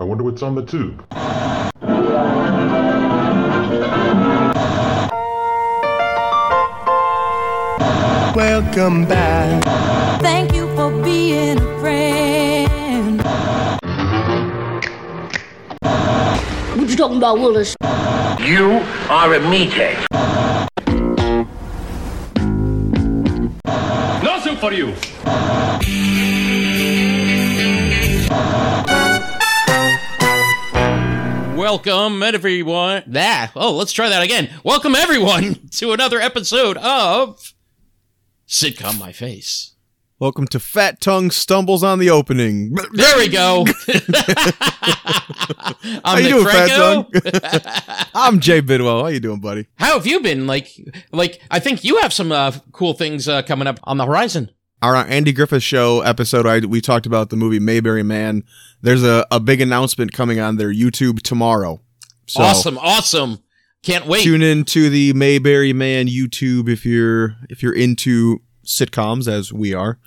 I wonder what's on the tube. Welcome back. Thank you for being a friend. What you talking about, Willis? You are a meathead. No soup for you. Welcome everyone. That. Oh, let's try that again. Welcome everyone to another episode of Sitcom My Face. Welcome to Fat Tongue Stumbles on the Opening. There we go. I'm you Nick doing, Fat Franco. I'm Jay Bidwell. How you doing, buddy? How have you been? Like, like I think you have some uh, cool things uh, coming up on the horizon. Our Andy Griffith Show episode, I, we talked about the movie Mayberry Man. There's a, a big announcement coming on their YouTube tomorrow. So awesome, awesome. Can't wait. Tune in to the Mayberry Man YouTube if you're if you're into sitcoms as we are.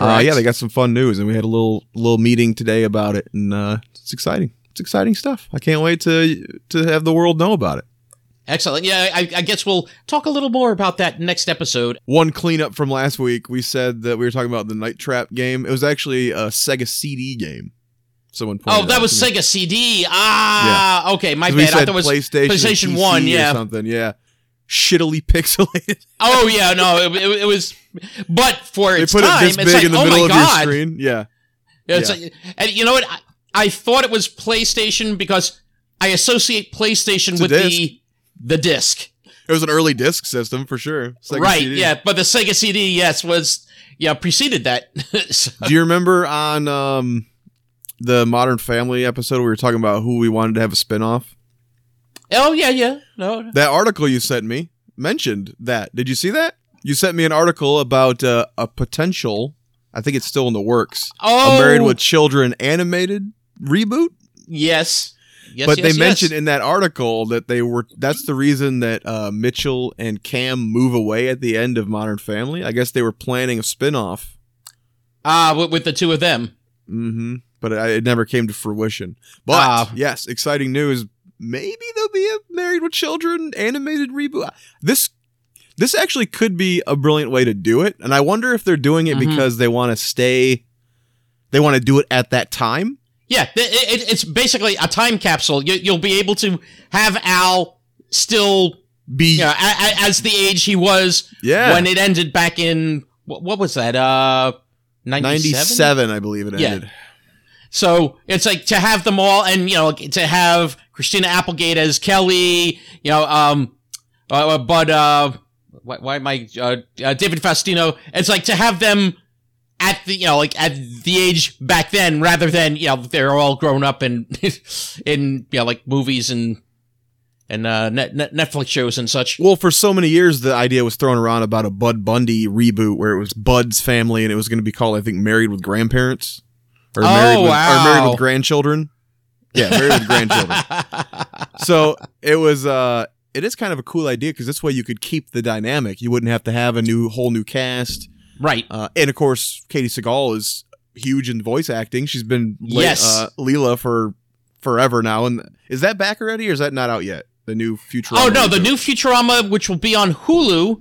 Uh, yeah, they got some fun news, and we had a little little meeting today about it, and uh, it's exciting. It's exciting stuff. I can't wait to to have the world know about it. Excellent. Yeah, I, I guess we'll talk a little more about that next episode. One cleanup from last week, we said that we were talking about the Night Trap game. It was actually a Sega CD game. Someone pointed Oh, that was. Sega CD. Ah, okay, my bad. I thought it was PlayStation, PlayStation One. Yeah. something. Yeah, shittily pixelated. Oh yeah, no, it, it, it was. But for they its put time, it this it's big like, in the oh middle my of god. your screen. Yeah, It's Yeah. like- and you know what? I, I thought it was PlayStation because I associate PlayStation It's with the the disc. it was an early disc system for sure. Sega right? CD. Yeah, but the Sega CD, yes, was yeah preceded that. So- Do you remember on um, the Modern Family episode we were talking about who we wanted to have a spinoff? oh yeah, yeah. No, That article you sent me mentioned that. Did you see that? You sent me an article about uh, a potential. I think it's still in the works. Oh. a Married with Children animated reboot. yes, yes. but yes, they yes. mentioned in that article that they were. That's the reason that uh, Mitchell and Cam move away at the end of Modern Family. I guess they were planning a spinoff. ah with, with the two of them. Mm-hmm. But it, it never came to fruition. But Ah. yes, exciting news. Maybe there'll be a Married with Children animated reboot. This this actually could be a brilliant way to do it, and I wonder if they're doing it Mhm. because they want to stay. They want to do it at that time. Yeah, it, it, it's basically a time capsule. You, you'll be able to have Al still, Be you know, a, a, as the age he was yeah, when it ended back in what, what was that? Uh, ninety ninety seven. seven, I believe it ended. Yeah. So it's like to have them all, and you know, to have Christina Applegate as Kelly, you know, um, uh, but uh, why, why am I uh, uh, David Faustino? It's like to have them at the you know like at the age back then, rather than you know they're all grown up and in you know like movies and and uh, net, net, Netflix shows and such. Well, for so many years, the idea was thrown around about a Bud Bundy reboot where it was Bud's family and it was going to be called, I think, Married with Grandparents or Oh, Married with, or. Married with Grandchildren. Yeah, Married with Grandchildren. So it was. uh It is kind of a cool idea because this way you could keep the dynamic. You wouldn't have to have a new whole new cast. right. Uh, and of course, Katey Sagal is huge in voice acting. She's been Le- Yes. uh, Leela for forever now. And is that back already, or is that not out yet? The new future. Oh no, the new Futurama, which will be on Hulu,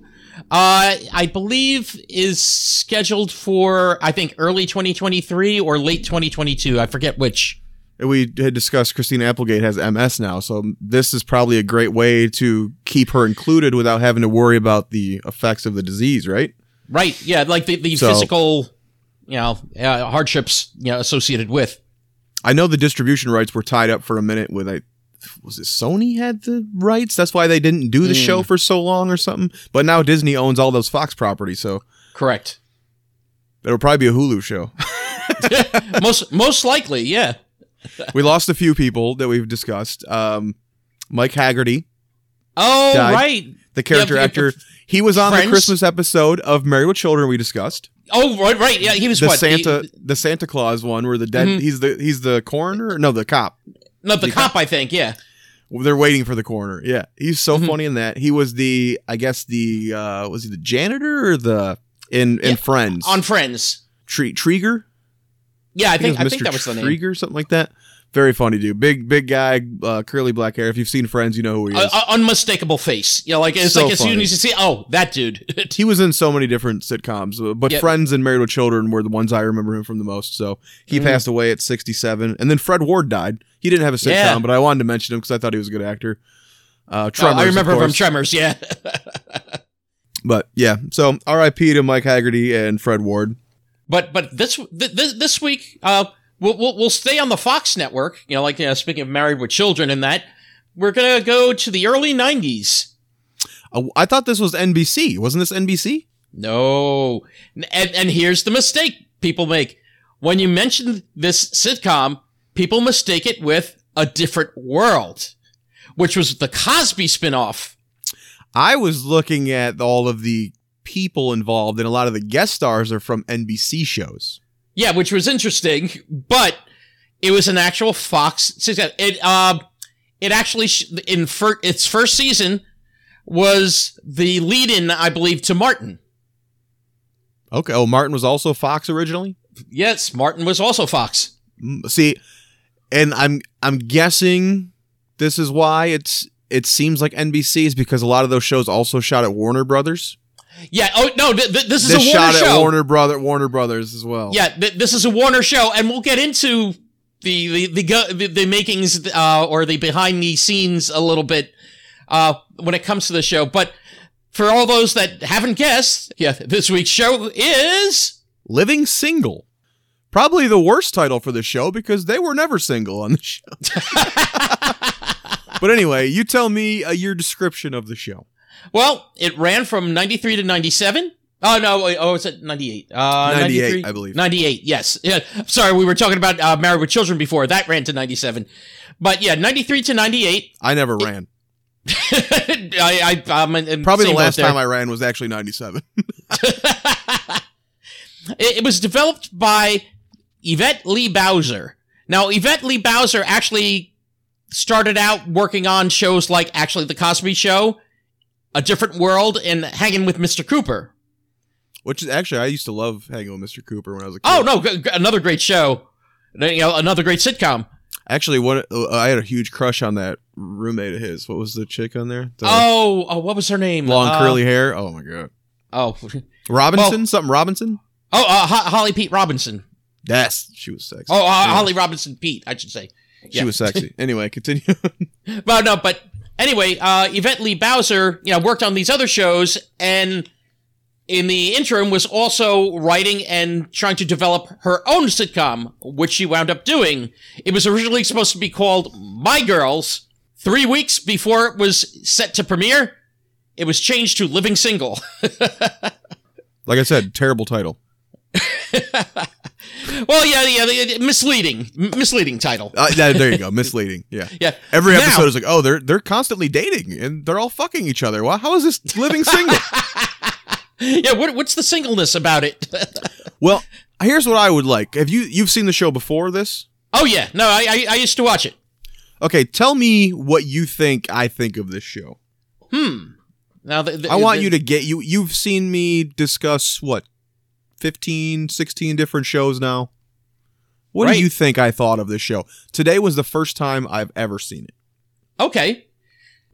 uh, I believe is scheduled for I think early 2023 or late 2022. I forget which. we had discussed Christina Applegate has MS now, so this is probably a great way to keep her included without having to worry about the effects of the disease, right? Right? Yeah, like the the So- physical, you know, uh, hardships you know associated with. I know the distribution rights were tied up for a minute with I was it Sony had the rights. That's why they didn't do the Mm. show for so long or something. But now Disney owns all those Fox properties, so Correct. it'll probably be a Hulu show. most most likely, yeah. we lost a few people that we've discussed. Um, Mike Hagerty, Oh Died. right. the character Yeah, actor, he was on Friends? the Christmas episode of Married with Children. We discussed. Oh right, right. Yeah, he was the what Santa The, the Santa Claus one where the dead Mhm. he's the he's the coroner no the cop no, the the cop, I think. Yeah. they're waiting for the coroner yeah he's so Mhm. funny in that he was the I guess the uh was he the janitor or the in in Yeah, Friends On Friends. Tre- Treeger Yeah, I think I think Mr. that was the name. Treeger something like that Very funny dude. Big big guy, uh, curly black hair. If you've seen Friends, you know who he is. Uh, unmistakable face. You know, like it's So like as soon as you see, oh, that dude. he was in so many different sitcoms, uh, but Yep. Friends and Married with Children were the ones I remember him from the most. So he Mhm. passed away at 67, and then Fred Ward died. He didn't have a sitcom, Yeah. but I wanted to mention him because I thought he was a good actor. Uh, Oh, Tremors, I remember from. Tremors. Yeah. But yeah, so R.I.P. to Mike Hagerty and Fred Ward. But but this th- th- this week, uh, we'll, we'll we'll stay on the Fox network. You know, like uh, speaking of Married with Children and that, we're gonna go to the early '90s. Uh, I thought this was NBC. Wasn't this NBC? No, and and here's the mistake people make when you mention this sitcom, people mistake it with a different world, which was the Cosby spinoff. I was looking at all of the people involved, and a lot of the guest stars are from NBC shows. Yeah, which was interesting, but it was an actual Fox. It um, it actually in fir- its first season was the lead-in, I believe, to Martin. Okay. Oh, Martin was also Fox originally. Yes, Martin was also Fox. See, and I'm I'm guessing this is why it's it seems like NBC is because a lot of those shows also shot at Warner Brothers. Yeah. Oh no, th- th- this is This a shot Warner at show. Warner Brother Warner Brothers as well. Yeah, th- this is a Warner show, and we'll get into the the the go- the, the makings uh, or the behind the scenes a little bit uh, when it comes to the show. But for all those that haven't guessed, yeah, this week's show is Living Single. Probably the worst title for the show because they were never single on the show. but anyway, you tell me uh, your description of the show. Well, it ran from ninety three to ninety seven. Oh no! wait, Oh, it's at ninety eight. Uh, 98, 93? I believe. Ninety eight. Yes. Yeah. Sorry, we were talking about uh, Married with Children before. That ran to ninety seven. But yeah, ninety three to ninety eight. I never ran. I, I, I'm in, Probably the last time I ran was actually 97. it, it was developed by Yvette Lee Bowser. Now, Yvette Lee Bowser actually started out working on shows like actually The Cosby Show, A Different World, and Hanging with Mr. Cooper. Which is actually, I used to love hanging with Mr. Cooper when I was a kid. Oh no, g- another great show. You know, another great sitcom. Actually, what uh, I had a huge crush on that roommate of his. What was the chick on there? The Oh, oh, what was her name? long Uh, curly hair. Oh my god, Oh, Robinson, Well- something Robinson. oh, uh, Ho- Holly Pete Robinson. Yes, she was sexy. Oh, uh, Holly Robinson Pete, I should say. she yeah. was sexy. Anyway, continue. Well, no, but anyway, uh, Yvette Lee Bowser, you know, worked on these other shows, and in the interim was also writing and trying to develop her own sitcom, which she wound up doing. It was originally supposed to be called My Girls. Three weeks before it was set to premiere, it was changed to Living Single. like I said, terrible title. well, yeah, yeah, misleading, m- misleading title. Uh, yeah, there you go. Misleading. Yeah. Yeah. Every Now- episode is like, oh, they're they're constantly dating and they're all fucking each other. Well, how is this living single? Yeah, what, what's the singleness about it? well, here's what I would like. Have you you've seen the show before this? oh yeah, no, I, I I used to watch it. Okay, tell me what you think I think of this show. Hmm. Now the, the, I want the- you to get you you've seen me discuss what 15 16 different shows now. What Right. do you think I thought of this show? Today was the first time I've ever seen it. Okay.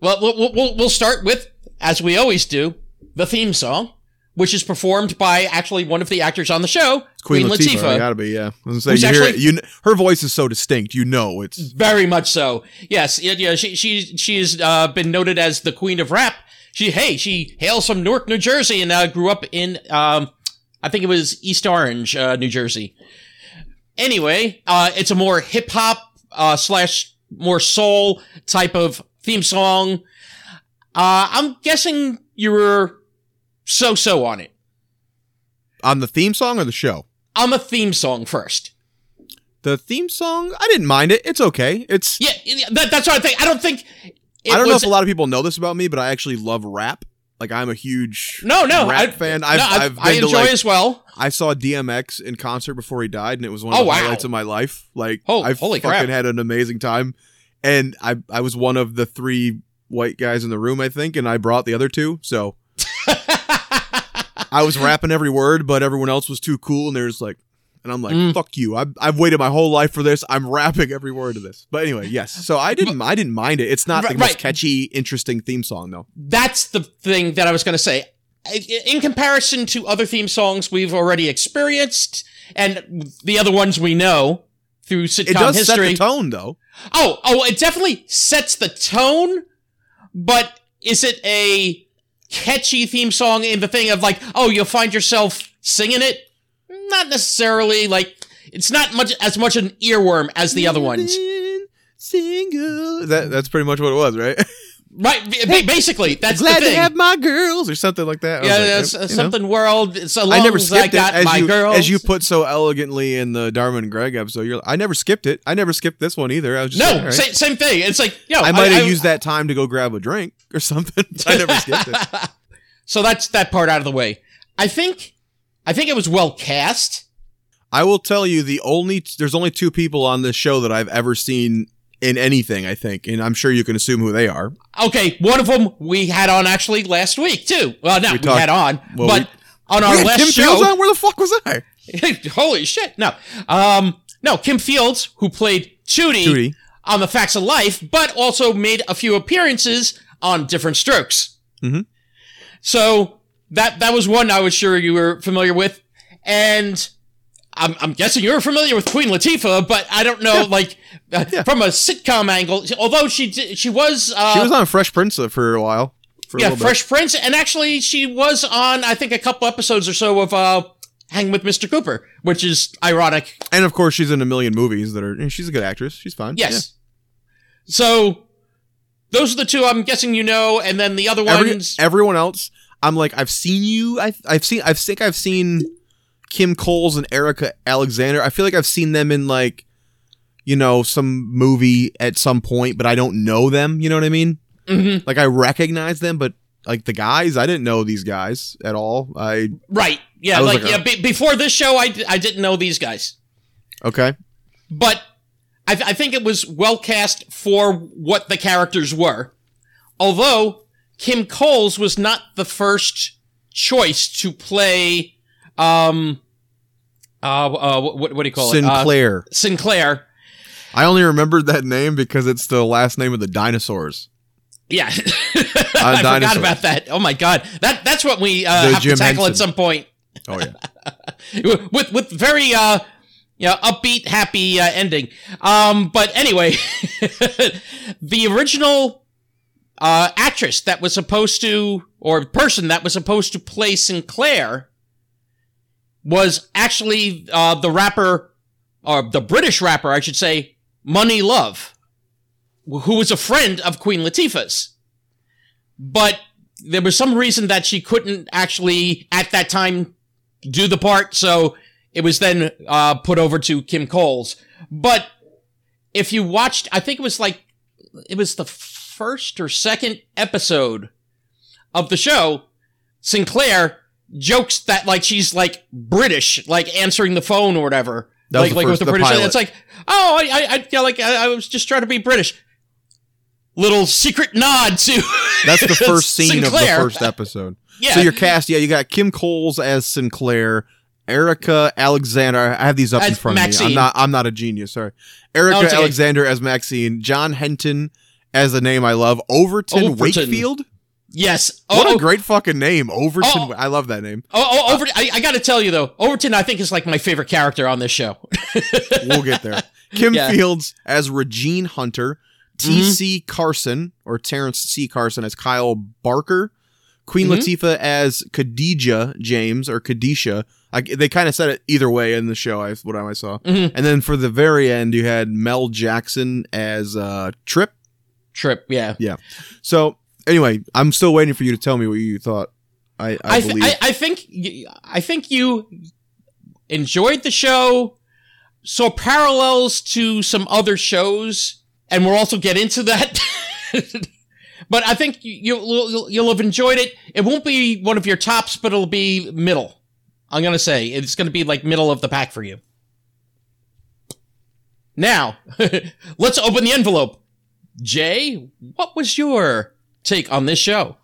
Well, we'll we'll we'll start with as we always do the theme song, which is performed by actually one of the actors on the show, it's Queen, Latifah, gotta be yeah. Say you it, you her voice is so distinct, you know it's Very much so. Yes. Yeah. yeah she she she's uh, been noted as the queen of rap. She hey she hails from Newark, New Jersey, and uh, grew up in um I think it was East Orange, uh, New Jersey. Anyway, uh, it's a more hip hop uh, slash more soul type of theme song. Uh, I'm guessing you were so so on it. on the theme song or the show. I'm a theme song first. The theme song, I didn't mind it. It's okay. It's Yeah, that, that's what I think. I don't think. I don't know if a lot of people know this about me, but I actually love rap. Like I'm a huge No, no, rap I, fan. I've, no, I, I've been I to enjoy like as well. I saw DMX in concert before he died, and it was one of Oh, the wow. highlights of my life. Like, I've holy fucking crap. had an amazing time, and I I was one of the three white guys in the room, I think, and I brought the other two. So I was rapping every word, but everyone else was too cool, and there's like, And I'm like, Mm. fuck you. I've, I've waited my whole life for this. I'm rapping every word of this. But anyway, yes. So I didn't I didn't mind it. It's not the most right. catchy, interesting theme song though. That's the thing that I was going to say. In comparison to other theme songs we've already experienced and the other ones we know through sitcom It does set history. the tone though. Oh, oh, it definitely sets the tone, but is it a catchy theme song in the thing of like, oh, you'll find yourself singing it? Not necessarily. Like, it's not much as much an earworm as the other ones. Single. That that's pretty much what it was, right? Right? ba- basically, that's Glad the to thing. have my girls or something like that. I yeah, like, uh, know. something world. It's a long I never as I skipped got it as my you girls. as you put so elegantly in the Dharma and Greg episode. You're, I never skipped it. I never skipped this one either. I was just no, like, right. same, same thing. It's like, yo, I might have used that time to go grab a drink or something. I never skipped it. so that's that part out of the way. I think, I think it was well cast. I will tell you the only there's only two people on this show that I've ever seen in anything. I think, and I'm sure you can assume who they are. Okay, one of them we had on actually last week too. Well, not We we, had on, well, but on our We last Kim show. Fields on? Where the fuck was I? holy shit! No, um, no, Kim Fields, who played Tootie, Tootie. on The Facts of Life, but also made a few appearances on Diff'rent Strokes. Mhm. So that that was one I was sure you were familiar with, and I'm, I'm guessing you're familiar with Queen Latifah, but I don't know, like uh, from a sitcom angle. Although she she was uh, She was on Fresh Prince for a while. For a yeah, bit. Fresh Prince, and actually she was on I think a couple episodes or so of uh, Hang with Mr. Cooper, which is ironic. And of course, she's in a million movies that are. She's a good actress. She's fine. Yes. So those are the two I'm guessing you know, and then the other Yeah. Every- ones. everyone else, I'm like, I've seen you. I've, I've seen. I think I've seen Kim Coles and Erica Alexander. I feel like I've seen them in like, you know, some movie at some point, but I don't know them. You know what I mean? Mhm. Like I recognize them, but like the guys, I didn't know these guys at all. I Right. Yeah. I Like, like, yeah. uh, Be- before this show, I, d- I didn't know these guys, okay. but I, th- I think it was well cast for what the characters were. Although Kim Coles was not the first choice to play. Um. Uh. uh what, what do you call it? Uh, Sinclair. Sinclair. I only remembered that name because it's the last name of the dinosaurs. Yeah, I forgot about that. Oh my god, that that's what we uh, have Jim to tackle Henson. at some point Oh yeah. with with very uh, you know, upbeat, happy uh, ending. Um, but anyway, the original uh, actress that was supposed to, or person that was supposed to play Sinclair, was actually uh, the rapper, or the British rapper, I should say, Monie Love, who was a friend of Queen Latifah's. But there was some reason that she couldn't actually, at that time, do the part, so it was then uh, put over to Kim Coles. But if you watched, I think it was like, it was the first or second episode of the show, Sinclair jokes that like she's like British, like answering the phone or whatever. That was like the like first- with the the British. pilot. It's like, oh, I, I, I, yeah, like I, I was just trying to be British. Little secret nod to That's the first scene of the first episode. Yeah. So your cast, yeah, you got Kim Coles as Sinclair, Erica Alexander. I have these up in As front of me. Maxine. I'm not. I'm not a genius. Sorry. Erica okay. Alexander as Maxine. John Henton as a name I love. Overton, Overton. Wakefield. yes. What Oh, a great fucking name, Overton. Oh. I love that name. Oh, oh Over, I, I got to tell you though, Overton, I think is like my favorite character on this show. We'll get there. Kim Yeah. Fields as Regine Hunter. T.C. Carson or Terrence C. Carson as Kyle Barker. Queen Mhm. Latifah as Khadijah James or Khadisha. I, they kind of said it either way in the show. I what I saw. Mhm. And then for the very end, you had Mel Jackson as uh, Trip. Trip, yeah. Yeah. So anyway, I'm still waiting for you to tell me what you thought. I, I, I, th- believe. I, I think I think you enjoyed the show. Saw parallels to some other shows, and we'll also get into that. but I think you, you'll you'll have enjoyed it. It won't be one of your tops, but it'll be middle. I'm gonna say it's gonna be like middle of the pack for you. Now, let's open the envelope. Jay, what was your take on this show?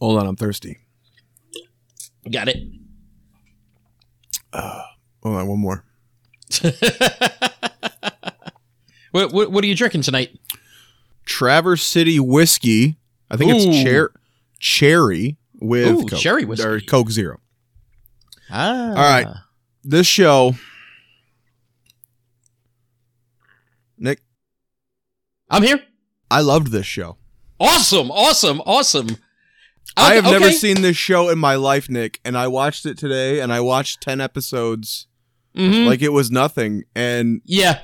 Hold on, I'm thirsty. Got it. Hold on, one more. what, what what are you drinking tonight? Traverse City whiskey. I think Ooh. it's cher- cherry with Ooh, Coke, cherry whiskey. or Coke Zero. Ah. All right. This show, I'm here. I loved this show. Awesome, awesome, awesome. I have never okay. seen this show in my life, Nick, and I watched it today, and I watched ten episodes Mhm. like it was nothing, and yeah.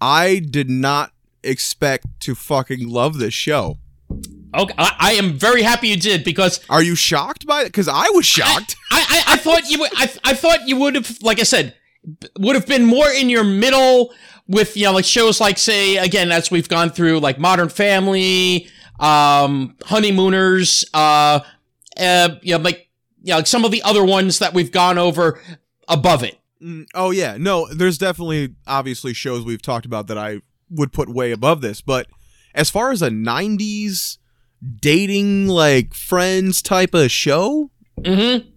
I did not expect to fucking love this show. Okay. I, I am very happy you did because Are you shocked by it? Because I was shocked. I, I, I thought you would. I, I thought you would have, like I said, would have been more in your middle with you know like shows like say again as we've gone through like Modern Family, um, Honeymooners, uh, uh, you know like you know like some of the other ones that we've gone over above it. Mm, oh yeah, no, there's definitely obviously shows we've talked about that I would put way above this, but as far as a '90s dating like friends type of show, Mm-hmm.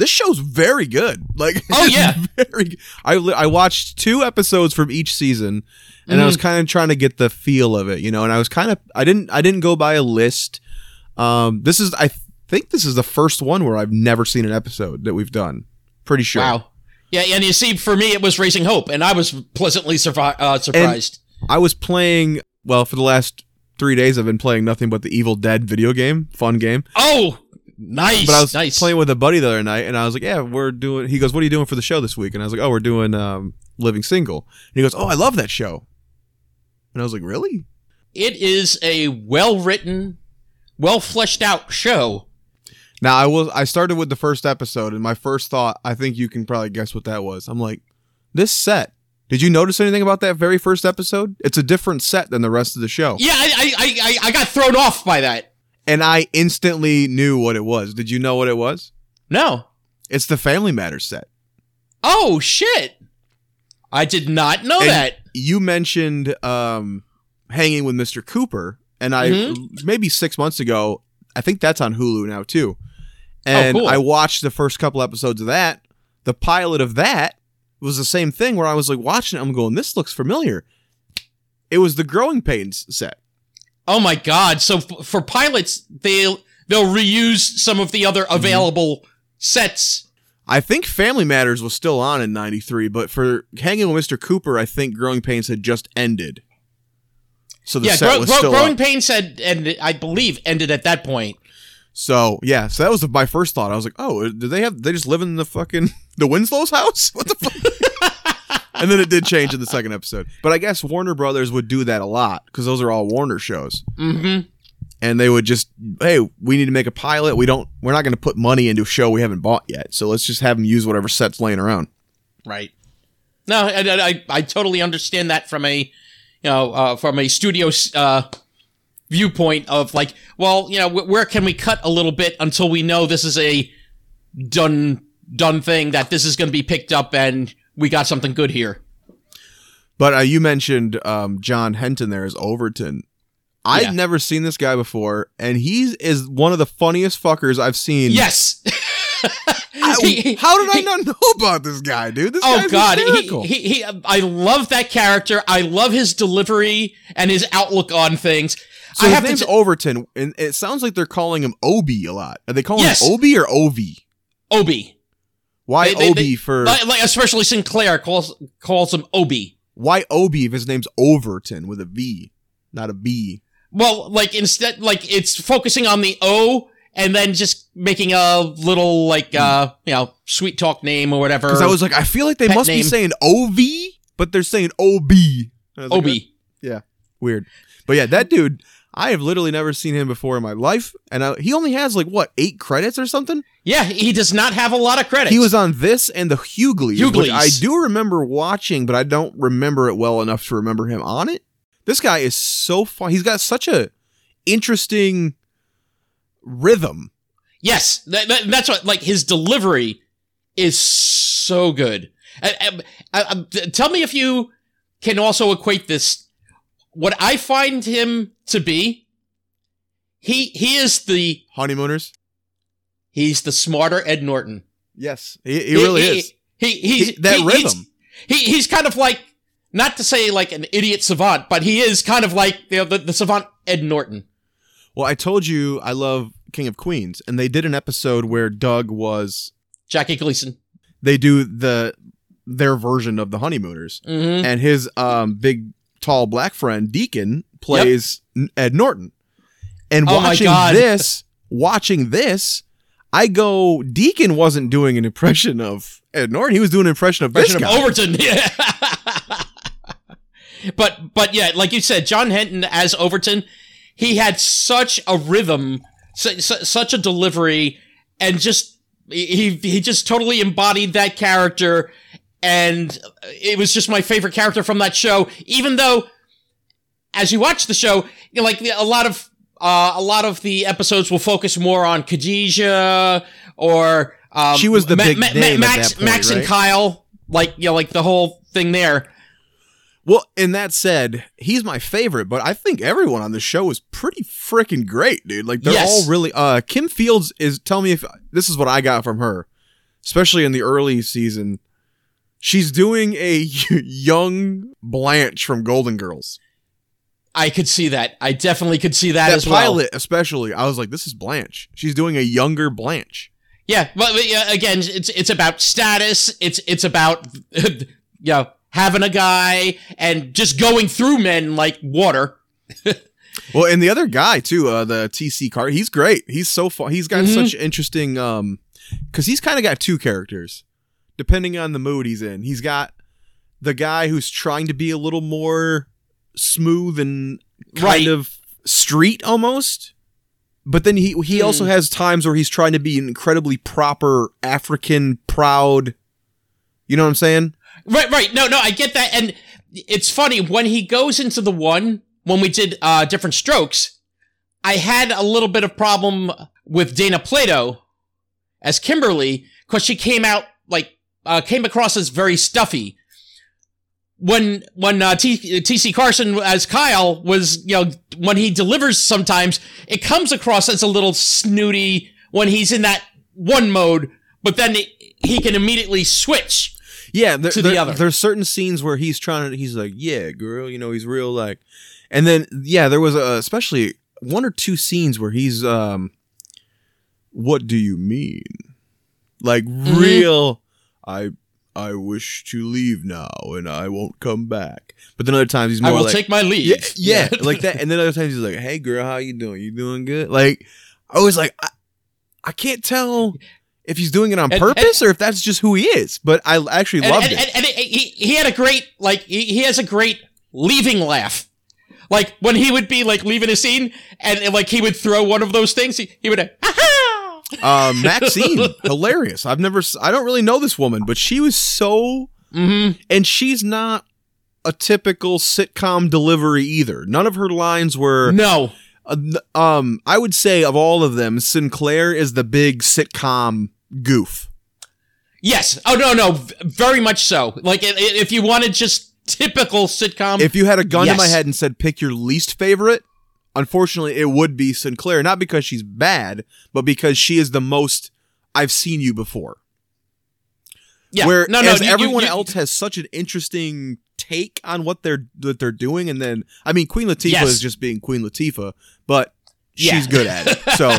This show's very good. Like, Oh, yeah. very. I I watched two episodes from each season, and I was Mm-hmm. kind of trying to get the feel of it, you know. And I was kind of I didn't I didn't go by a list. Um, this is I think this is the first one where I've never seen an episode that we've done. Pretty sure. Wow. Yeah, and you see, for me, it was Raising Hope, and I was pleasantly survi- uh, surprised. I was playing well for the last three days. I've been playing nothing but the Evil Dead video game, fun game. oh, nice, But I was nice. playing with a buddy the other night, and I was like, "Yeah, we're doing." He goes, "What are you doing for the show this week?" And I was like, "Oh, we're doing um, Living Single." And he goes, "Oh, I love that show." And I was like, "Really?" it is a well written, well fleshed out show. Now I was I started with the first episode, and my first thought, I think you can probably guess what that was. I'm like, "This set." Did you notice anything about that very first episode? It's a different set than the rest of the show, Yeah, I, I, I- I got thrown off by that. And I instantly knew what it was. Did you know what it was? No. It's the Family Matters set. Oh shit! I did not know And that. You mentioned um, hanging with Mr. Cooper, and I Mm-hmm. maybe six months ago. I think that's on Hulu now too. And Oh, cool. I watched the first couple episodes of that. The pilot of that was the same thing where I was like watching it. I'm going, this looks familiar. It was the Growing Pains set. Oh my god! So f- for pilots, they'll they'll reuse some of the other Mm-hmm. available sets. I think Family Matters was still on in '93, but for Hanging with Mr. Cooper, I think Growing Pains had just ended. So the yeah, set Grow, was still growing up. pains had and I believe ended at that point. So yeah, so that was my first thought. I was like, oh, did they have? They just live in the fucking the Winslow's house? What the fuck? and then it did change in the second episode. But I guess Warner Brothers would do that a lot because those are all Warner shows, Mm-hmm. and they would just, hey, we need to make a pilot. We don't, we're not going to put money into a show we haven't bought yet. So let's just have them use whatever sets laying around. Right. No, I, I, I- totally understand that from a, you know, uh, from a studio uh, viewpoint of like, well, you know, wh- where can we cut a little bit until we know this is a done done thing that this is going to be picked up and we got something good here. But uh, you mentioned um, John Henton there as Overton. I've Yeah. never seen this guy before, and he is one of the funniest fuckers I've seen. Yes. I- He- how did I not know about this guy, dude? This Oh God, he, he, he, I love that character. I love his delivery and his outlook on things. So I his have name's to. t- Overton, and it sounds like they're calling him Obi a lot. Are they calling Yes. him Obi or Ovi? Obi. Why They- Obi they- for like, like, especially Sinclair calls calls him Obi. why Obi if his name's Overton with a V, not a B? Well, like instead, like it's focusing on the O and then just making a little like uh you know sweet talk name or whatever. Because I was like, I feel like they must be saying Ov, but they're saying Ob. Was like, yeah, weird. But yeah, that dude, I have literally never seen him before in my life, and I, he only has like what eight credits or something. Yeah, he does not have a lot of credits. He was on this and the Hughleys, which Hughleys. I do remember watching, but I don't remember it well enough to remember him on it. This guy is so fun. He's got such a interesting rhythm. Yes, that, that- that's what like his delivery is so good. Uh, uh, uh, uh, tell me if you can also equate this. What I find him to be, he he is the Honeymooners. he's the smarter Ed Norton. Yes, he, he really he, is. He he's He- that he- he's- rhythm. He he's kind of like not to say like an idiot savant, but he is kind of like you know, the the savant Ed Norton. Well, I told you I love King of Queens, and they did an episode where Doug was. Jackie Gleason. They do the their version of the honeymooners, Mm-hmm. and his um big tall black friend Deacon plays N- Ed Norton. And Oh watching this, watching this, I go, Deacon wasn't doing an impression of Ed Norton. He was doing an impression of this of. Overton. Yeah. but but yeah, like you said, John Henton as Overton, he had such a rhythm, su- su- such a delivery, and just he he just totally embodied that character, and it was just my favorite character from that show. Even though, as you watch the show, you know, like a lot of uh, a lot of the episodes will focus more on Khadijah or um, She was the big name at Max, that point, Max and right? Kyle, like you know, like the whole thing there. Well, and that said, he's my favorite, but I think everyone on the show is pretty freaking great, dude. Like they're Yes. all really uh Kim Fields is tell me if this is what I got from her, especially in the early season. She's doing a young Blanche from Golden Girls. I could see that. I definitely could see that, That as well. pilot, especially, I was like, this is Blanche. She's doing a younger Blanche. Yeah, but, but, again, it's it's about status. It's it's about you know having a guy and just going through men like water. Well, and the other guy too, uh, the TC card, he's great. He's so fun. He's got Mhm. such interesting, um, because he's kind of got two characters, depending on the mood he's in. He's got the guy who's trying to be a little more smooth and kind Right. of street almost, but then he he Hmm. also has times where he's trying to be an incredibly proper African proud. You know what I'm saying? Right, right. No, no, I get that. And it's funny when he goes into the one when we did uh different strokes. I had a little bit of problem with Dana Plato as Kimberly because she came out uh came across as very stuffy. When when uh, T- TC Carson as Kyle was you know when he delivers sometimes it comes across as a little snooty when he's in that one mode, but then he can immediately switch. Yeah, there, to the there- other. There's certain scenes where he's trying to. He's like, "Yeah, girl," you know. He's real like, and then yeah, there was a, especially one or two scenes where he's um, what do you mean? Like Mm-hmm. real. I I wish to leave now, and I won't come back. But then other times he's more like, I will like, take my leave. yeah, yeah, like that. And then other times he's like, "Hey, girl, how you doing? You doing good?" Like I was like, I, I can't tell if he's doing it on And- purpose or if that's just who he is. But I actually and, loved and, it. and, and he, he had a great like he, he has a great leaving laugh like when he would be like leaving a scene and, and, like he would throw one of those things he, he would "Ah, uh, Maxine, hilarious. I've never, I don't really know this woman, but she was so, mm-hmm. and she's not a typical sitcom delivery either. None of her lines were, no uh, um, I would say of all of them, Sinclair is the big sitcom goof. yes oh no no very much so like if you wanted just typical sitcom If you had a gun to my head and said pick your least favorite, unfortunately, it would be Sinclair. Not because she's bad, but because she is the most I've seen you before. yeah Where no no you- you- everyone you- else has such an interesting take on what they're what they're doing, and then I mean Queen Latifah Yes. is just being Queen Latifah, but Yeah. she's good at it. So,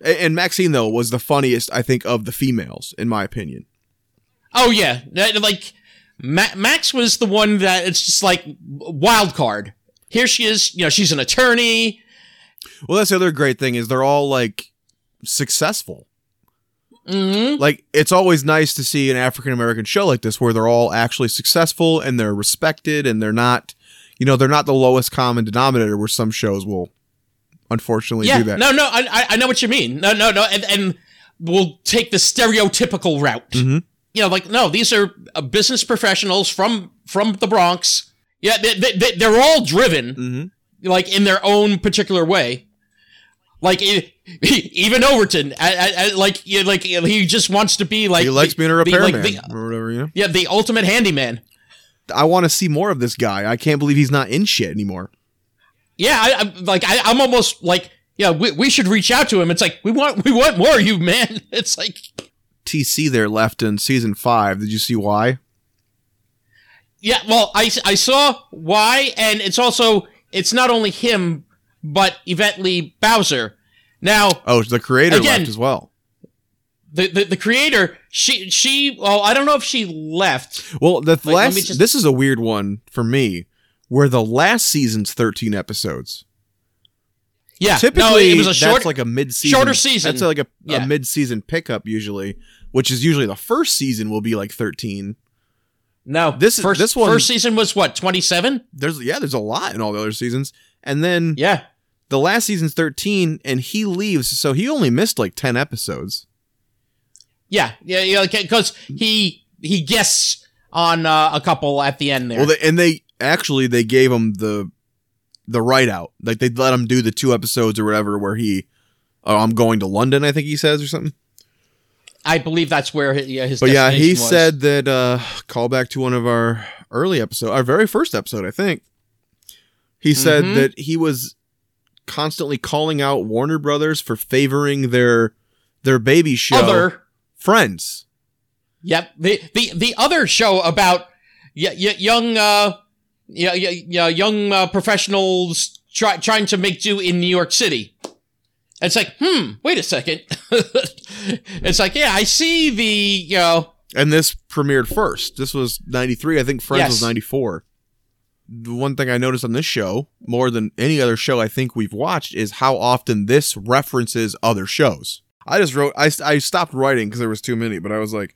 and Maxine though was the funniest I think of the females in my opinion. oh yeah like Ma- max was the one that it's just like wild card here she is you know she's an attorney Well, that's the other great thing is they're all like successful. mm-hmm. Like it's always nice to see an African American show like this where they're all actually successful and they're respected and they're not, you know, they're not the lowest common denominator where some shows will unfortunately yeah, do that. no, no, I, I- know what you mean. No, no, no, and, and we'll take the stereotypical route. Mhm. You know, like no, these are uh, business professionals from from the Bronx. Yeah, they, they, they- they're all driven, Mhm. like in their own particular way. Like even Overton, I, I, like yeah, like he just wants to be like he likes the- being a the- repairman like, the- or whatever, know. yeah, the ultimate handyman. I want to see more of this guy. I can't believe he's not in shit anymore. Yeah, I, I'm like I, I'm almost like yeah, we, we should reach out to him. It's like we want we want more of you, man. It's like TC there left in season five. Did you see why? Yeah, well, I, I saw why, and it's also it's not only him, but Yvette Bowser. Now, Oh, the creator Again- left as well. the, the the creator, she she well, I don't know if she left. Well, the last just- this is a weird one for me, where the last season's thirteen episodes. Yeah, Typically, no, it was a short. that's like a mid-season. shorter season. That's like a, Yeah. a mid-season pickup usually, which is usually the first season will be like thirteen. No, this is- first this one- first season was what twenty seven. There's yeah, there's a lot in all the other seasons, and then Yeah, the last season's thirteen, and he leaves, so he only missed like ten episodes. yeah, yeah, yeah, because he he guests on uh, a couple at the end there. Well, they, and they actually they gave him the the write out, like they let him do the two episodes or whatever where he, oh, I'm going to London, I think he says or something. I believe that's where his, yeah, his But yeah, he was. said that uh call back to one of our early episode, our very first episode, I think. He said Mhm. that he was constantly calling out Warner Brothers for favoring their their baby show other. friends. Yep. The the the other show about y- y- young uh yeah yeah, yeah young uh, professionals try, trying to make do in New York City. It's like, hmm, wait a second. it's like, yeah, I see the you know And this premiered first. This was 93. I think Friends Yes. was 94. The one thing I noticed on this show, more than any other show I think we've watched, is how often this references other shows. I just wrote, I, I stopped writing because there was too many, but I was like,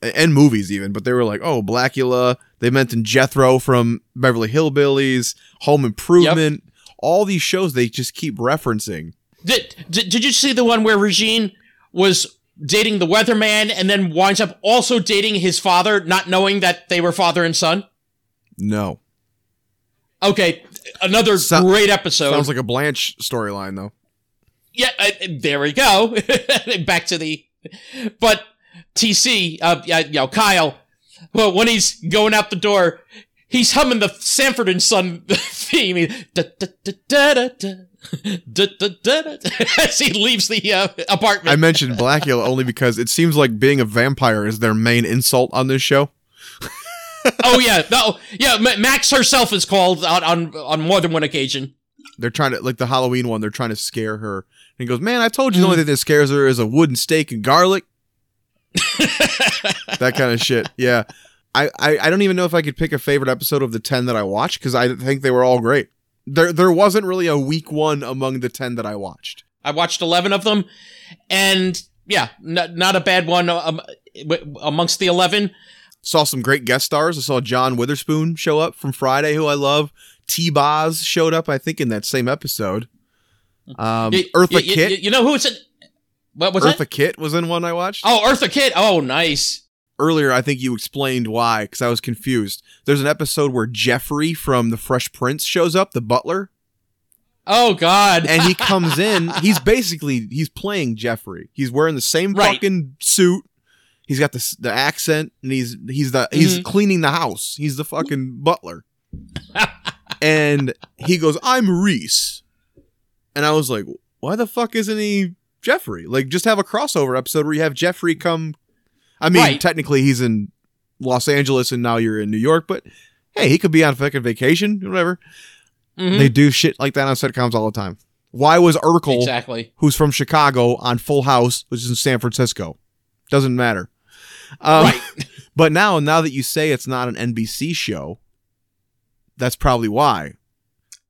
and movies even, but they were like, oh, Blacula. They mentioned Jethro from Beverly Hillbillies, Home Improvement. All these shows they just keep referencing. Did, did did you see the one where Regine was dating the weatherman and then winds up also dating his father, not knowing that they were father and son? No. Okay, another So- great episode. Sounds like a Blanche storyline, though. Yeah, uh, there we go. Back to the, but TC, uh, you know, Kyle. Well, when he's going out the door, he's humming the Sanford and Son theme. He- da, da, da, As he leaves the uh, apartment. I mentioned Blacula only because it seems like being a vampire is their main insult on this show. oh yeah, no, yeah. Max herself is called on, on on more than one occasion. They're trying to like the Halloween one. They're trying to scare her. And he goes, "Man, I told you the only thing that scares her is a wooden steak and garlic." that kind of shit. Yeah, I, I I don't even know if I could pick a favorite episode of the ten that I watched because I think they were all great. There there wasn't really a weak one among the ten that I watched. I watched eleven of them, and yeah, not, not a bad one um, w- amongst the eleven. Saw some great guest stars. I saw John Witherspoon show up from Friday, who I love. T Boz showed up, I think, in that same episode. Um, Y- Eartha y- y- Kitt. You, know who it's in? What was Eartha that? Kitt was in one I watched. Oh, Eartha Kitt. Oh, nice. Earlier, I think you explained why because I was confused. There's an episode where Geoffrey from The Fresh Prince shows up, the butler, Oh God. and he comes in. He's basically he's playing Geoffrey. He's wearing the same Right. fucking suit. He's got the the accent, and he's he's the he's Mhm. cleaning the house. He's the fucking butler. and he goes, "I'm Reese," and I was like, "Why the fuck isn't he Geoffrey? Like, just have a crossover episode where you have Geoffrey come." I mean, Right. technically he's in Los Angeles and now you're in New York, but hey, he could be on fucking vacation, whatever. Mhm. They do shit like that on sitcoms all the time. Why was Urkel, exactly. who's from Chicago, on Full House, which is in San Francisco? Doesn't matter. Um, Right. But now, now that you say it's not an NBC show, that's probably why.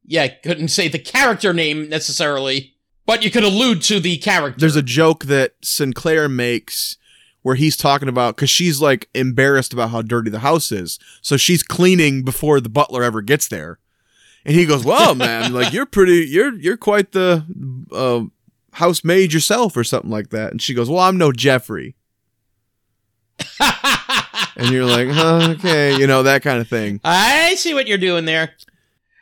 Yeah, couldn't say the character name necessarily, but you could allude to the character. There's a joke that Sinclair makes where he's talking about because she's like embarrassed about how dirty the house is, so she's cleaning before the butler ever gets there, and he goes, "Well, man, like you're pretty, you're you're quite the uh, housemaid yourself, or something like that." And she goes, "Well, I'm no Geoffrey," and you're like, huh, "Okay, you know that kind of thing." I see what you're doing there,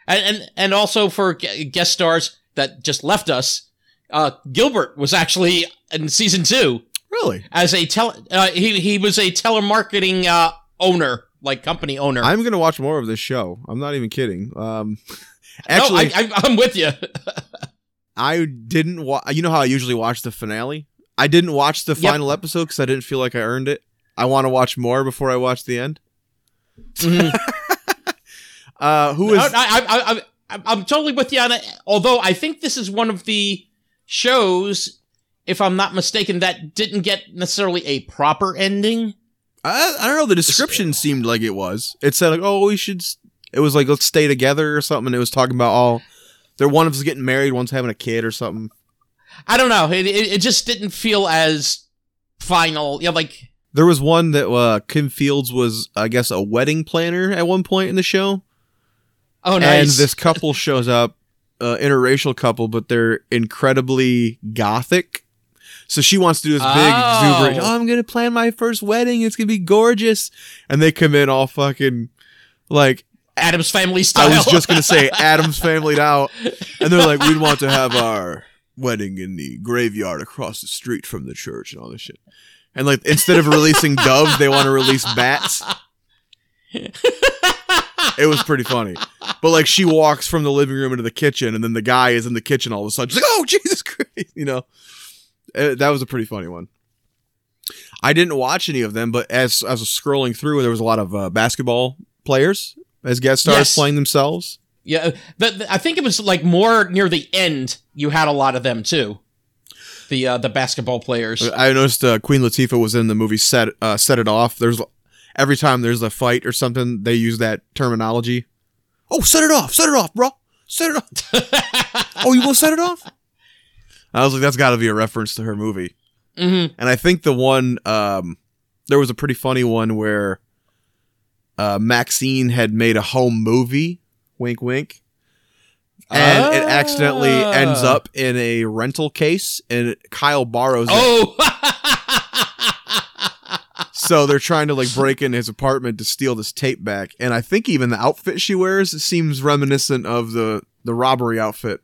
and and, and also for guest stars that just left us. Uh, Gilbert was actually in season two Really, as a tele. Uh, he he was a telemarketing uh, owner, like company owner. I'm gonna watch more of this show. I'm not even kidding. Um, no, actually, I, I, I'm with you. I didn't watch. You know how I usually watch the finale. I didn't watch the Yep. final episode because I didn't feel like I earned it. I want to watch more before I watch the end. uh, who is? No, I, I, I, I, I'm totally with you on it. Although I think this is one of the shows, if I'm not mistaken, that didn't get necessarily a proper ending. I, I don't know. The description seemed like it was. It said like, "Oh, we should." It was like, "Let's stay together" or something. And it was talking about all. They're one of us getting married, one's having a kid or something. I don't know. It, it, it just didn't feel as final. You know, like There was one that uh, Kim Fields was, I guess, a wedding planner at one point in the show, oh, nice! and this couple shows up, uh, interracial couple, but they're incredibly gothic. So she wants to do this big Oh. exuberant. Oh, I'm gonna plan my first wedding. It's gonna be gorgeous, and they come in all fucking like Addams Family style. I was just gonna say Addams familyed out, and they're like, we'd want to have our wedding in the graveyard across the street from the church and all this shit. And like, instead of releasing doves, they want to release bats. It was pretty funny, but like, she walks from the living room into the kitchen, and then the guy is in the kitchen all of a sudden. She's like, "Oh Jesus Christ!" You know, Uh, that was a pretty funny one. I didn't watch any of them, but as as I was scrolling through, there was a lot of uh, basketball players as guest stars Yes. playing themselves. yeah, the, the- I think it was like more near the end. You had a lot of them too. The uh, the basketball players. I noticed uh, Queen Latifah was in the movie Set uh, Set It Off. There's every time there's a fight or something, they use that terminology. Oh, set it off, set it off, bro, set it off. oh, you gonna set it off? I was like, that's got to be a reference to her movie. hmm And I think the one um, there was a pretty funny one where uh, Maxine had made a home movie. Wink, wink. And it accidentally Ah. ends up in a rental case, and Kyle borrows it. Oh. So they're trying to like break in his apartment to steal this tape back, and I think even the outfit she wears seems reminiscent of the the robbery outfit.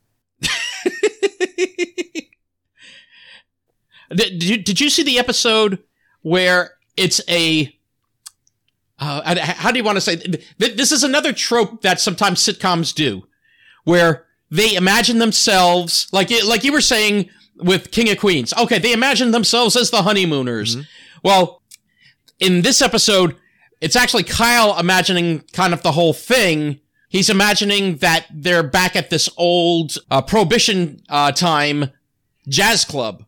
Did, did you, did you see the episode where it's a uh, how do you want to say this is another trope that sometimes sitcoms do where they imagine themselves like like you were saying with King of Queens. Okay they imagine themselves as the honeymooners. Well in this episode it's actually Kyle imagining kind of the whole thing. He's imagining that they're back at this old uh, prohibition uh, time jazz club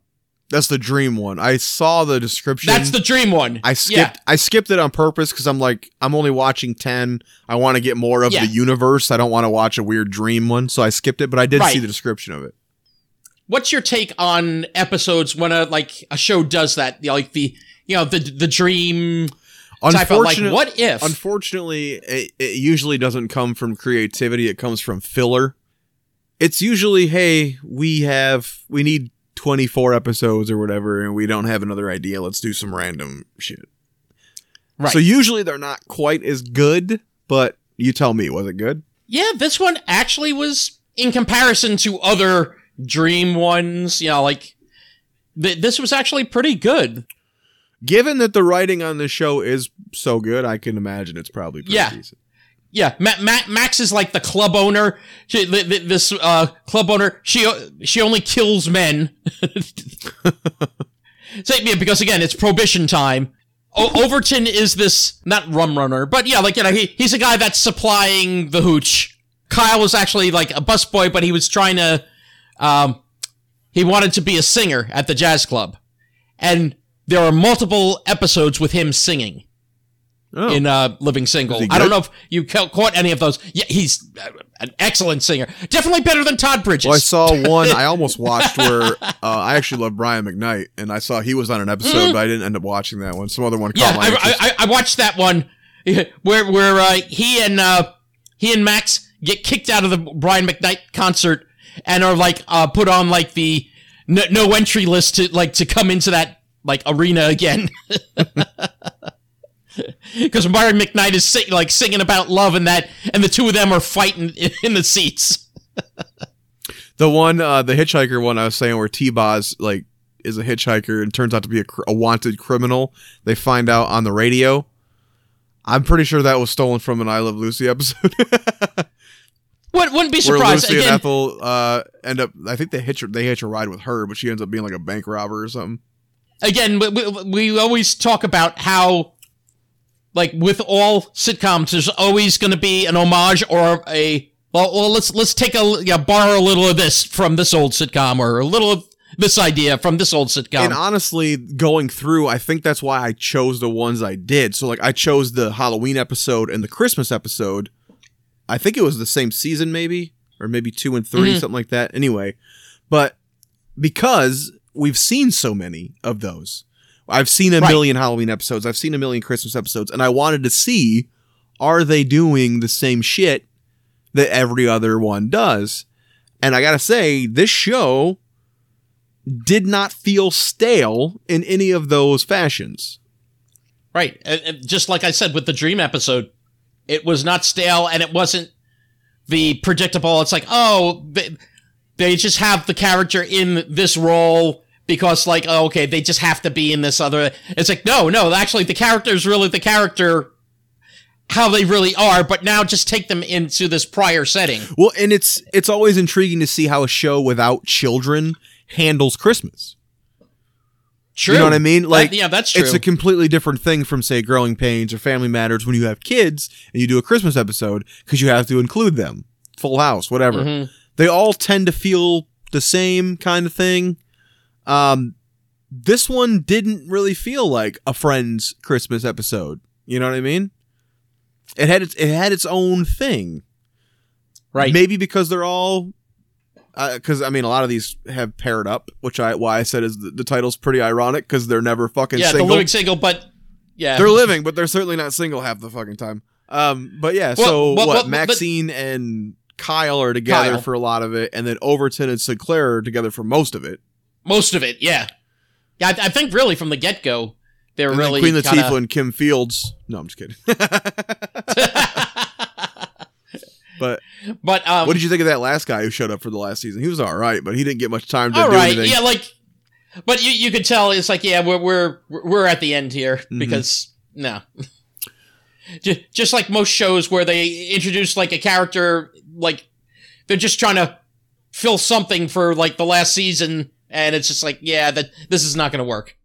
That's the dream one. I saw the description. That's the dream one. I skipped. Yeah. I skipped it on purpose because I'm like, I'm only watching ten. I want to get more of Yeah. the universe. I don't want to watch a weird dream one, so I skipped it. But I did Right. see the description of it. What's your take on episodes when a like a show does that? You know, Like the you know the the dream type of like what if? Unfortunately, it, it usually doesn't come from creativity. It comes from filler. It's usually, hey, we have we need 24 episodes or whatever, and we don't have another idea. Let's do some random shit. Right. So usually they're not quite as good, but you tell me, was it good? yeah, this one actually was in comparison to other dream ones. You know, like th- this was actually pretty good. Given that the writing on the show is so good, I can imagine it's probably pretty Yeah. decent. Yeah, Ma- Ma- Max is like the club owner. She, th- th- this uh, club owner, she she only kills men. so, yeah, because again, it's prohibition time. O- Overton is this not rum runner, but yeah, like you know, he, he's a guy that's supplying the hooch. Kyle was actually like a busboy, but he was trying to, um, he wanted to be a singer at the jazz club, and there are multiple episodes with him singing Oh, in uh, Living Single. I don't know if you caught any of those. Yeah, he's uh, an excellent singer. Definitely better than Todd Bridges. well, I saw one I almost watched where uh, I actually love Brian McKnight, and I saw he was on an episode, but I didn't end up watching that one. Some other one caught yeah, my I. I, I watched that one where where uh, he and uh, he and Max get kicked out of the Brian McKnight concert and are like uh, put on like the no, no entry list to like to come into that like arena again. Because Brian McKnight is sing, like singing about love and that, and the two of them are fighting in, in the seats. The one, uh, the hitchhiker one I was saying where T-Boz, like, is a hitchhiker and turns out to be a, cr- a wanted criminal. They find out on the radio. I'm pretty sure that was stolen from an I Love Lucy episode. Wouldn't, wouldn't be where surprised. Lucy and Again, Ethel, uh, end up, I think they hitch, they hitch a ride with her, but she ends up being like a bank robber or something. again, we, we, we always talk about how, like with all sitcoms, there's always going to be an homage or a. Well, well, let's let's take a yeah, borrow a little of this from this old sitcom, or a little of this idea from this old sitcom. And honestly, going through, I think that's why I chose the ones I did. So like I chose the Halloween episode and the Christmas episode. I think it was the same season maybe or maybe 2 and 3 Mhm. something like that. Anyway, but because we've seen so many of those. I've seen a Right. million Halloween episodes, I've seen a million Christmas episodes and I wanted to see are they doing the same shit that every other one does? And I got to say this show did not feel stale in any of those fashions. Right. And, and just like I said with the Dream episode, it was not stale and it wasn't the predictable. It's like, oh, they, they just have the character in this role because, like, oh, okay, they just have to be in this other. It's like, no, no, actually, the character is really the character how they really are, but now just take them into this prior setting. Well, and it's it's always intriguing to see how a show without children handles Christmas. True. You know what I mean? Like, That- yeah, that's true. It's a completely different thing from say Growing Pains or Family Matters when you have kids and you do a Christmas episode because you have to include them. Full House, whatever. Mhm. They all tend to feel the same kind of thing. Um, this one didn't really feel like a Friends Christmas episode. You know what I mean? It had its it had its own thing. right. Maybe because they're all because I mean a lot of these have paired up, which I why I said is the, the title's pretty ironic because they're never fucking yeah, single. the living single, but yeah, they're living, but they're certainly not single half the fucking time. Um, but yeah, Well, so well, what? well, but- Maxine and Kyle are together Kyle. for a lot of it, and then Overton and Synclaire are together for most of it. Most of it. Yeah, yeah. I, I think really from the get go, they're And really Queen Latifah kinda- and Kim Fields. No, I'm just kidding. but but um, what did you think of that last guy who showed up for the last season? He was all right, but he didn't get much time to all do right, anything. yeah, like, but you you could tell it's like yeah, we're we're we're at the end here Mm-hmm. because no, just, just like most shows where they introduce like a character like they're just trying to fill something for like the last season, and it's just like yeah, that this is not going to work.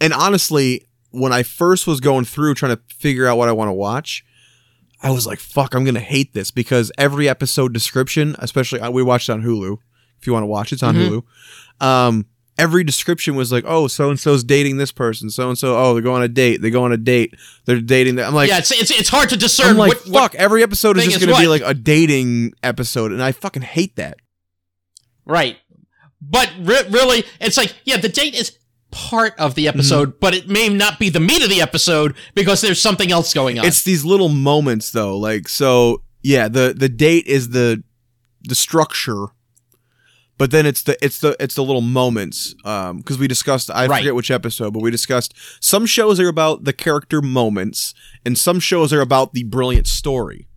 And honestly, when I first was going through trying to figure out what I want to watch, I was like, fuck, I'm going to hate this because every episode description, especially uh, we watched on Hulu. If you want to watch it's on Mhm. Hulu. Um, every description was like, oh, so and so's dating this person. So and so, oh, they go on a date. They go on a date. They're dating. That. I'm like, yeah, it's, it's it's hard to discern I'm like, what, what fuck. every episode is just going to be like a dating episode, and I fucking hate that. Right. But re- really, it's like, yeah, the date is part of the episode, but it may not be the meat of the episode because there's something else going on. It's these little moments though. Like so yeah, the the date is the the structure. But then it's the it's the it's the little moments um because we discussed I Right. forget which episode but we discussed some shows are about the character moments and some shows are about the brilliant story.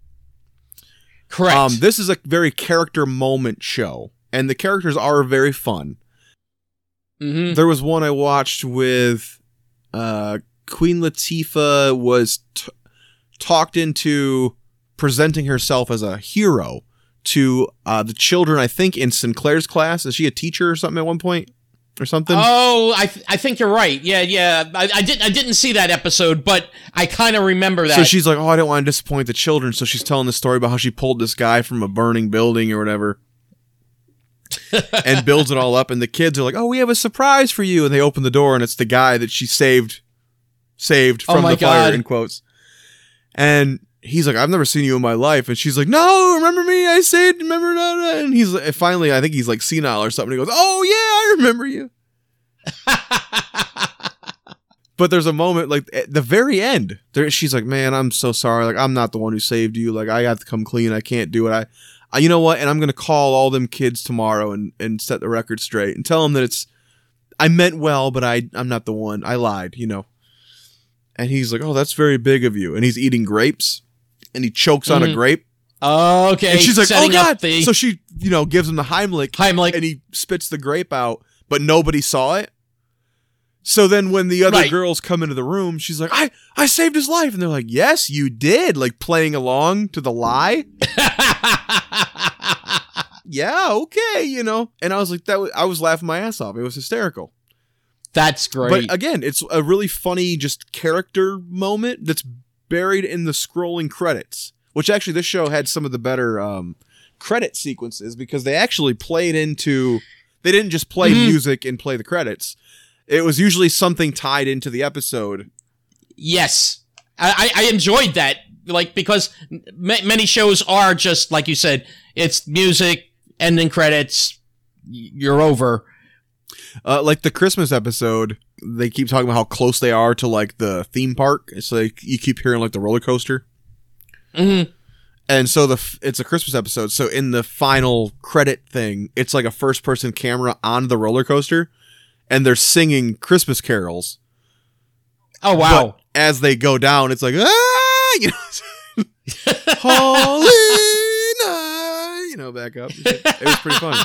correct. Um this is a very character moment show and the characters are very fun. Mhm. There was one I watched with uh, Queen Latifah was t- talked into presenting herself as a hero to uh, the children. I think in Synclaire's class, is she a teacher or something at one point or something? Oh, I, th- I think you're right. Yeah, yeah. I, I didn't I didn't see that episode, but I kind of remember that. so she's like, "Oh, I don't want to disappoint the children." So she's telling the story about how she pulled this guy from a burning building or whatever. and builds it all up and the kids are like, "Oh, we have a surprise for you." And they open the door and it's the guy that she saved saved Oh from the fire in quotes. And he's like, "I've never seen you in my life." And she's like, "No, remember me? I saved, remember that?" And he's like, finally, I think he's like senile or something. He goes, "Oh, yeah, I remember you." But there's a moment like at the very end, there she's like, "Man, I'm so sorry. Like I'm not the one who saved you. Like I have to come clean. I can't do it. I, You know what? And I'm gonna call all them kids tomorrow and and set the record straight and tell them that it's I meant well, but I I'm not the one. I lied. You know." And he's like, "Oh, that's very big of you." And he's eating grapes, and he chokes on a Mhm. grape, okay. and she's like, "Oh God!" The, So she, you know, gives him the Heimlich, Heimlich. and he spits the grape out, but nobody saw it. So then when the other Right. girls come into the room, she's like, I, I saved his life. And they're like, Yes, you did. Like playing along to the lie. Yeah, okay, you know. And I was like, that was, I was laughing my ass off. It was hysterical. That's great. But again, it's a really funny just character moment that's buried in the scrolling credits. Which actually, this show had some of the better um, credit sequences because they actually played into. They didn't just play Mhm. music and play the credits. It was usually something tied into the episode. yes, I, I enjoyed that. Like because m- many shows are just like you said, it's music, ending credits, you're over. Uh, like the Christmas episode, they keep talking about how close they are to like the theme park. It's like you keep hearing like the roller coaster. hmm And so the f- it's a Christmas episode. So in the final credit thing, it's like a first person camera on the roller coaster, and they're singing Christmas carols. Oh wow. But as they go down, it's like ah, you know, holy night, you know, back up. It was pretty funny.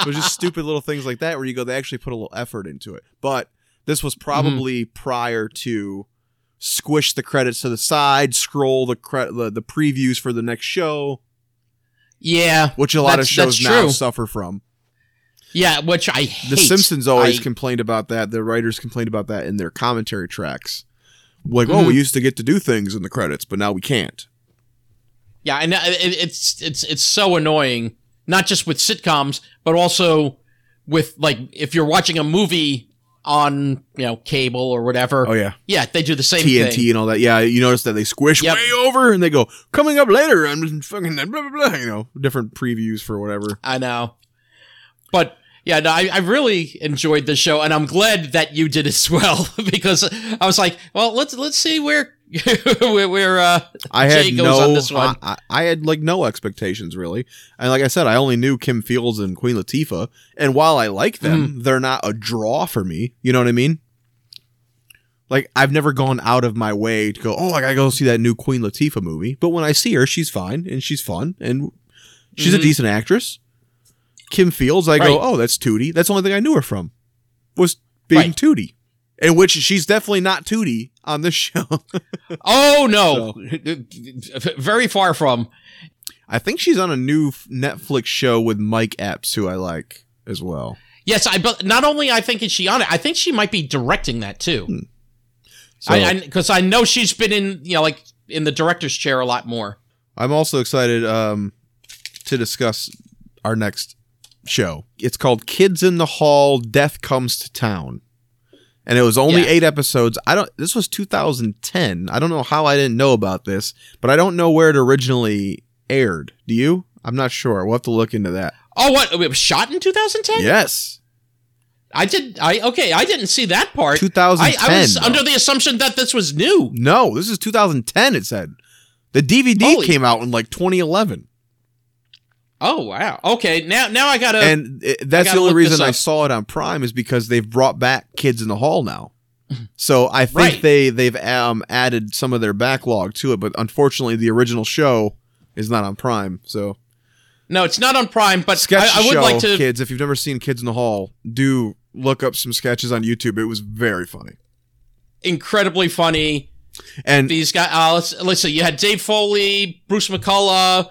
It was just stupid little things like that where you go, they actually put a little effort into it. But this was probably prior to squish the credits to the side, scroll the cre- the, the previews for the next show, yeah, which a lot of shows now suffer from. Yeah, which I hate. The Simpsons always I- complained about that. The writers complained about that in their commentary tracks. Like, oh, we Mhm. used to get to do things in the credits, but now we can't. Yeah, and uh, it's it's it's so annoying. Not just with sitcoms, but also with like if you're watching a movie on you know cable or whatever. Oh yeah, Yeah, they do the same TNT thing. and all that. Yeah, you notice that they squish Yep. way over, and they go coming up later. I'm fucking blah blah blah. You know, different previews for whatever. I know, but yeah, no, I, I really enjoyed the show, and I'm glad that you did as well because I was like, well, let's let's see where where, where uh, I had Jay goes no, on this one. I, I had like no expectations really, and like I said, I only knew Kim Fields and Queen Latifah, and while I like them, Mm-hmm. they're not a draw for me. You know what I mean? Like I've never gone out of my way to go, oh, I gotta go see that new Queen Latifah movie. But when I see her, she's fine and she's fun and she's Mhm. a decent actress. Kim Fields, I go, oh, that's Tootie. That's the only thing I knew her from was being Right. Tootie, in which she's definitely not Tootie on this show. oh no, very far from. I think she's on a new Netflix show with Mike Epps, who I like as well. Yes, I but not only I think is she on it, I think she might be directing that too. Hmm. So I because I, know she's been in you know like in the director's chair a lot more. I'm also excited um, to discuss our next show. It's called Kids in the Hall: Death Comes to Town, and it was only Yeah. eight episodes. I don't. This was 2010. I don't know how I didn't know about this, but I don't know where it originally aired. Do you? I'm not sure. We'll have to look into that. Oh, what it was shot in 2010? Yes, I did. I okay. I didn't see that part. 2010. I, I was though. under the assumption that this was new. No, this is 2010. It said the DVD Holy- came out in like 2011, Oh wow. Okay. Now now I gotta. and it, that's gotta the only reason I saw it on Prime is because they've brought back Kids in the Hall now. So I think Right. they they've um, added some of their backlog to it, but unfortunately the original show is not on Prime. So no, it's not on Prime, but sketch I, I would show, like to. kids. If you've never seen Kids in the Hall, do look up some sketches on YouTube. It was very funny. Incredibly funny. And These guys. Uh, let's let's see. You had Dave Foley, Bruce McCullough,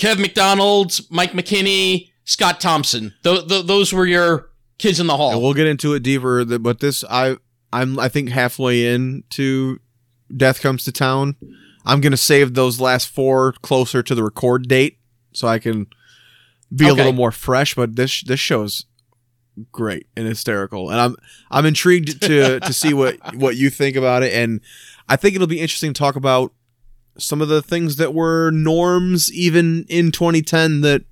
Kev McDonald, Mike McKinney, Scott Thompson. Th- th- those were your kids in the hall. and we'll get into it deeper. But this, I, I'm, I think halfway into Death Comes to Town. I'm gonna save those last four closer to the record date, so I can be a little more fresh. But this, this show's great and hysterical, and I'm, I'm intrigued to to see what what you think about it, and I think it'll be interesting to talk about some of the things that were norms even in 2010 that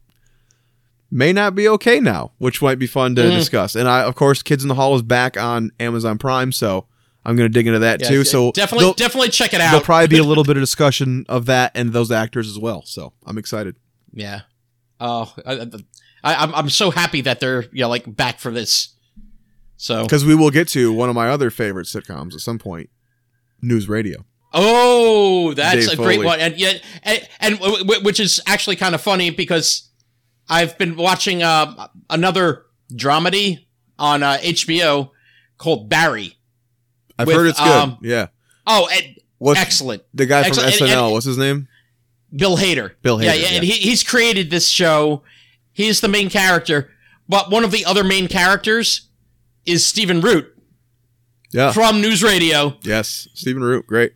may not be okay now, which might be fun to Mhm. discuss. And I, of course, Kids in the Hall is back on Amazon Prime, so I'm going to dig into that Yeah, too. So definitely definitely check it out. there'll probably be a little bit of discussion of that and those actors as well. So I'm excited. Yeah. Oh, I, I, I'm I'm so happy that they're you know like back for this. So Because we will get to one of my other favorite sitcoms at some point News Radio. Oh, that's Dave a great one, and yet and, and w- w- which is actually kind of funny because I've been watching uh, another dramedy on uh, HBO called Barry. I've With, heard it's good. um, yeah. Oh, and What's excellent. the guy from excellent. SNL? and- what's his name? Bill Hader. Bill Yeah, Hader, yeah, and he, he's created this show. He's the main character, but one of the other main characters is Stephen Root Yeah. from News Radio yes. Stephen Root, great.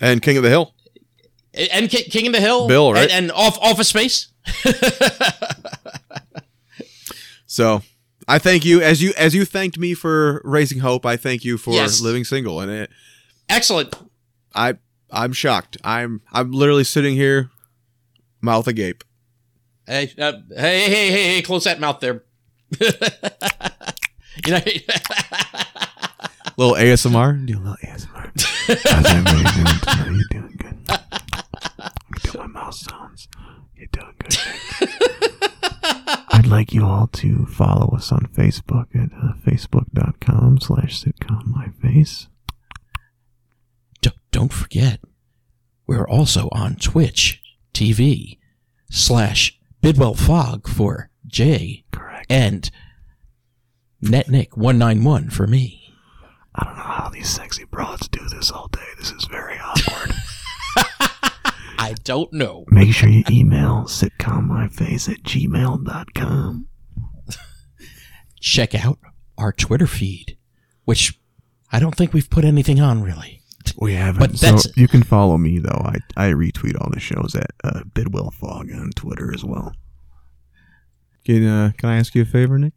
And King of the Hill. and Ki- King of the Hill, Bill, right? and, and off Office Space. So I thank you as you as you thanked me for raising hope. I thank you for Yes. living single, and it, Excellent. I I'm shocked. I'm I'm literally sitting here, mouth agape. Hey, uh, hey, hey, hey, hey, close that mouth there. you know, Little ASMR. Do a little ASMR. How's everybody doing tonight? You doing good? You doing my mouth sounds. You doing good? I'd like you all to follow us on Facebook at uh, facebook.com slash sitcom my face. D- don't forget, we're also on Twitch TV slash Bidwell Fog for Jay Correct. and NetNick191 for me. I don't know how these sexy broads do this all day. This is very awkward. I don't know. Make sure you email sitcommyface at gmail.com. Check out our Twitter feed, which I don't think we've put anything on really. We haven't. But so that's- you can follow me though. I, I retweet all the shows at uh, Bidwell Fog on Twitter as well. Can uh, can I ask you a favor, Nick?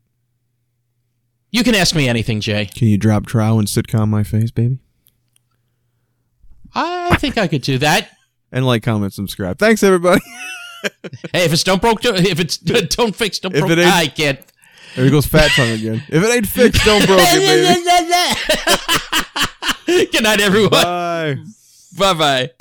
You can ask me anything, Jay. Can you drop trow and sitcom my face, baby? I think I could do that. And like, comment, subscribe. Thanks, everybody. Hey, if it's don't broke, don't- if it's don't fix, don't If broke, it ain't- I can't. there goes fat tongue again. If it ain't fixed, don't broke it, baby. Good night, everyone. Bye. Bye bye.